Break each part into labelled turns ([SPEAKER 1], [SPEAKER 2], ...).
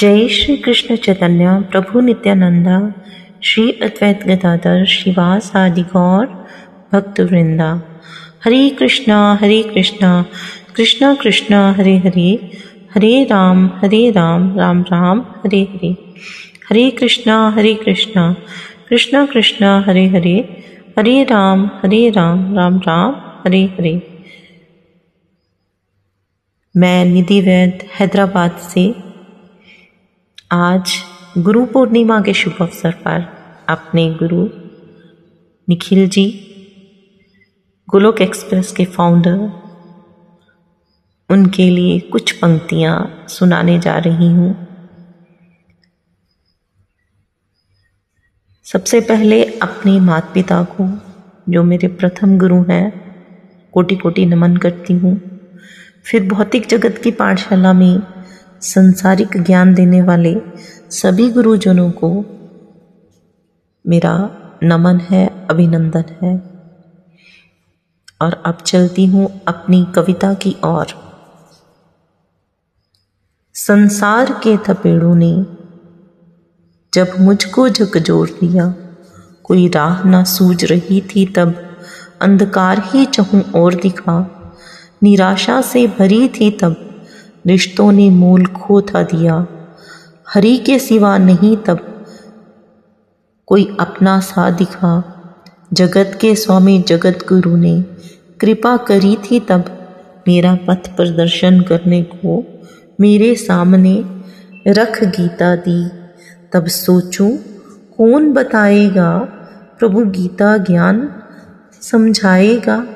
[SPEAKER 1] जय श्री कृष्ण चैतन्य, प्रभु नित्यानंदा, श्री अद्वैत गदाधर शिवास आदि गौर भक्त वृंदा हरे कृष्णा हरे कृष्णा कृष्णा कृष्णा, हरे हरे हरे राम हरे राम राम राम, हरे हरे। हरे कृष्णा हरे कृष्णा कृष्णा कृष्णा, हरे हरे हरे राम हरे राम राम राम, हरे हरे। मैं निधि वैद हैदराबाद से आज गुरु पूर्णिमा के शुभ अवसर पर अपने गुरु निखिल जी, गोलोक एक्सप्रेस के फाउंडर उनके लिए कुछ पंक्तियाँ सुनाने जा रही हूँ। सबसे पहले अपने माता पिता को, जो मेरे प्रथम गुरु हैं कोटि कोटि नमन करती हूँ। फिर भौतिक जगत की पाठशाला में संसारिक ज्ञान देने वाले सभी गुरुजनों को मेरा नमन है, अभिनंदन है। और अब चलती हूँ अपनी कविता की ओर। संसार के थपेड़ों ने जब मुझको झकझोर दिया कोई राह ना सूझ रही थी तब अंधकार ही चहूं और दिखा। निराशा से भरी थी तब रिश्तों ने मूल खो था दिया। हरि के सिवा नहीं तब कोई अपना सा दिखा। जगत के स्वामी जगत गुरु ने कृपा करी थी तब मेरा पथ प्रदर्शन करने को मेरे सामने रख गीता दी। तब सोचूं, कौन बताएगा? प्रभु गीता ज्ञान समझाएगा।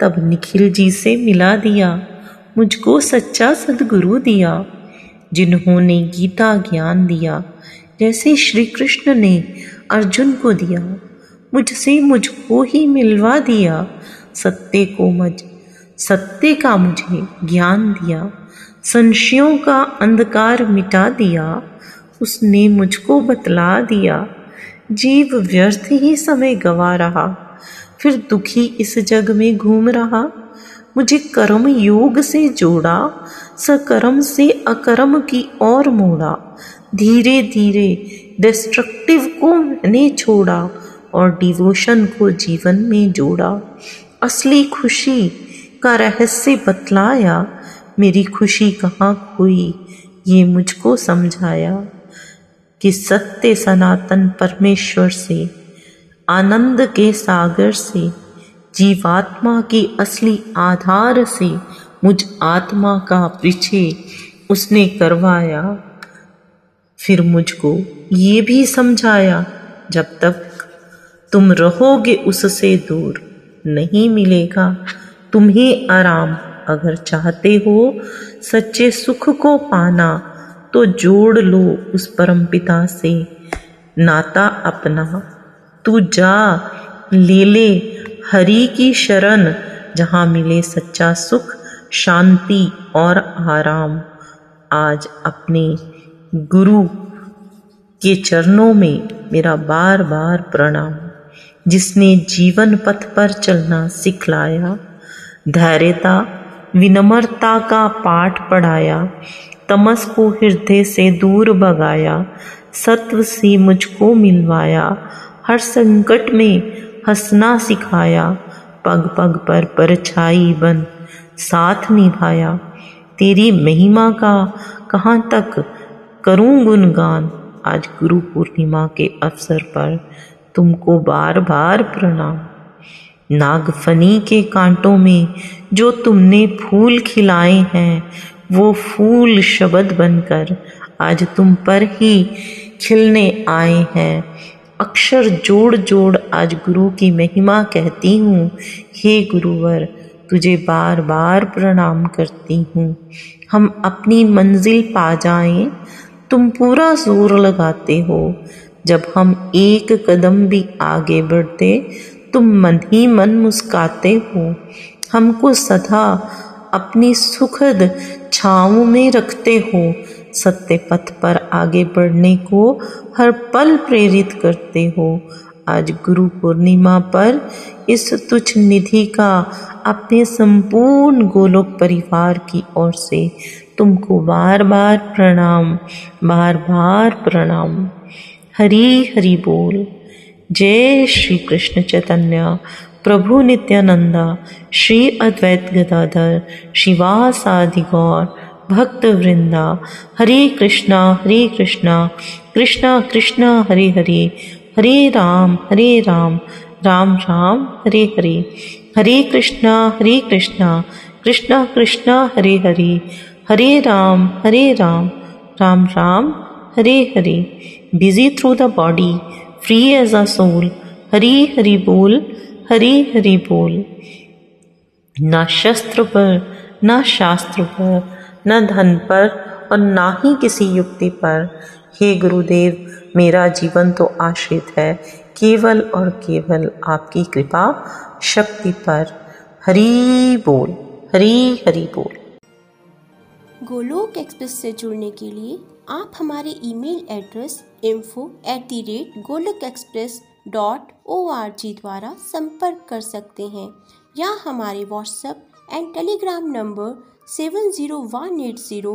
[SPEAKER 1] तब निखिल जी से मिला दिया। मुझको सच्चा सदगुरु दिया जिन्होंने गीता ज्ञान दिया, जैसे श्री कृष्ण ने अर्जुन को दिया। मुझसे मुझको ही मिलवा दिया, सत्य को मज सत्य का मुझे ज्ञान दिया, संशयों का अंधकार मिटा दिया, उसने मुझको बतला दिया। जीव व्यर्थ ही समय गवा रहा, फिर दुखी इस जग में घूम रहा। मुझे कर्म योग से जोड़ा, सकर्म से अकर्म की ओर मोड़ा। धीरे धीरे डिस्ट्रक्टिव को मैंने छोड़ा और डिवोशन को जीवन में जोड़ा। असली खुशी का रहस्य बतलाया, मेरी खुशी कहाँ खोई ये मुझको समझाया कि सत्य सनातन परमेश्वर से, आनंद के सागर से जीवात्मा की असली आधार से मुझ आत्मा का पीछे उसने करवाया। फिर मुझको ये भी समझाया, जब तक तुम रहोगे उससे दूर नहीं मिलेगा, तुम्हें आराम अगर चाहते हो सच्चे सुख को पाना तो जोड़ लो उस परम पिता से। नाता अपना, तू जा, ले ले हरि की शरण, जहाँ मिले सच्चा सुख, शांति और आराम। आज अपने गुरु के चरणों में मेरा बार बार प्रणाम। जिसने जीवन पथ पर चलना सिखलाया, धैर्यता, विनम्रता का पाठ पढ़ाया, तमस को हृदय से दूर भगाया, सत्व से मुझको मिलवाया, हर संकट में हंसना सिखाया, पग पग पर परछाई बन साथ निभाया। तेरी महिमा का कहाँ तक करूँ गुणगान? आज गुरु पूर्णिमा के अवसर पर तुमको बार बार प्रणाम। नागफनी के कांटों में जो तुमने फूल खिलाए हैं, वो फूल शब्द बनकर आज तुम पर ही खिलने आए हैं। अक्षर जोड़ जोड़ आज गुरु की महिमा कहती हूँ। हे गुरुवर, तुझे बार बार प्रणाम करती हूँ। हम अपनी मंजिल पा जाएँ, तुम पूरा ज़ोर लगाते हो। जब हम एक कदम भी आगे बढ़ते, तुम मन ही मन मुस्काते हो। हमको सदा अपनी सुखद छाँव में रखते हो। सत्य पथ पर आगे बढ़ने को हर पल प्रेरित करते हो। आज गुरु पूर्णिमा पर इस तुच्छ निधि का अपने संपूर्ण गोलोक परिवार की ओर से तुमको बार बार प्रणाम बार बार प्रणाम। हरी, हरि बोल। जय श्री कृष्ण चैतन्य, प्रभु नित्यानंदा, श्री अद्वैत गदाधर शिवासादि गौर भक्त वृंदा Hare Krishna Hare Krishna. Krishna Krishna, Hare Hare. Hare Ram Hare Ram Ram Ram, Hare Hare. Hare Krishna Hare Krishna Krishna Krishna, Hare Hare. Hare Ram Hare Ram Ram Ram, Hare Hare. Busy through the body free as a soul Hari Hari बोल, हरी हरि बोल। ना शस्त्र पर, ना शास्त्र पर, न धन पर और ना ही किसी युक्ति पर। हे गुरुदेव, मेरा जीवन तो आश्रित है। केवल और केवल आपकी कृपा शक्ति पर। हरी बोल, हरी हरी बोल।
[SPEAKER 2] गोलोक एक्सप्रेस से जुड़ने के लिए आप हमारे email address info at the rate Golok Express dot O R G द्वारा संपर्क कर सकते हैं या हमारे WhatsApp and Telegram number seven zero one eight zero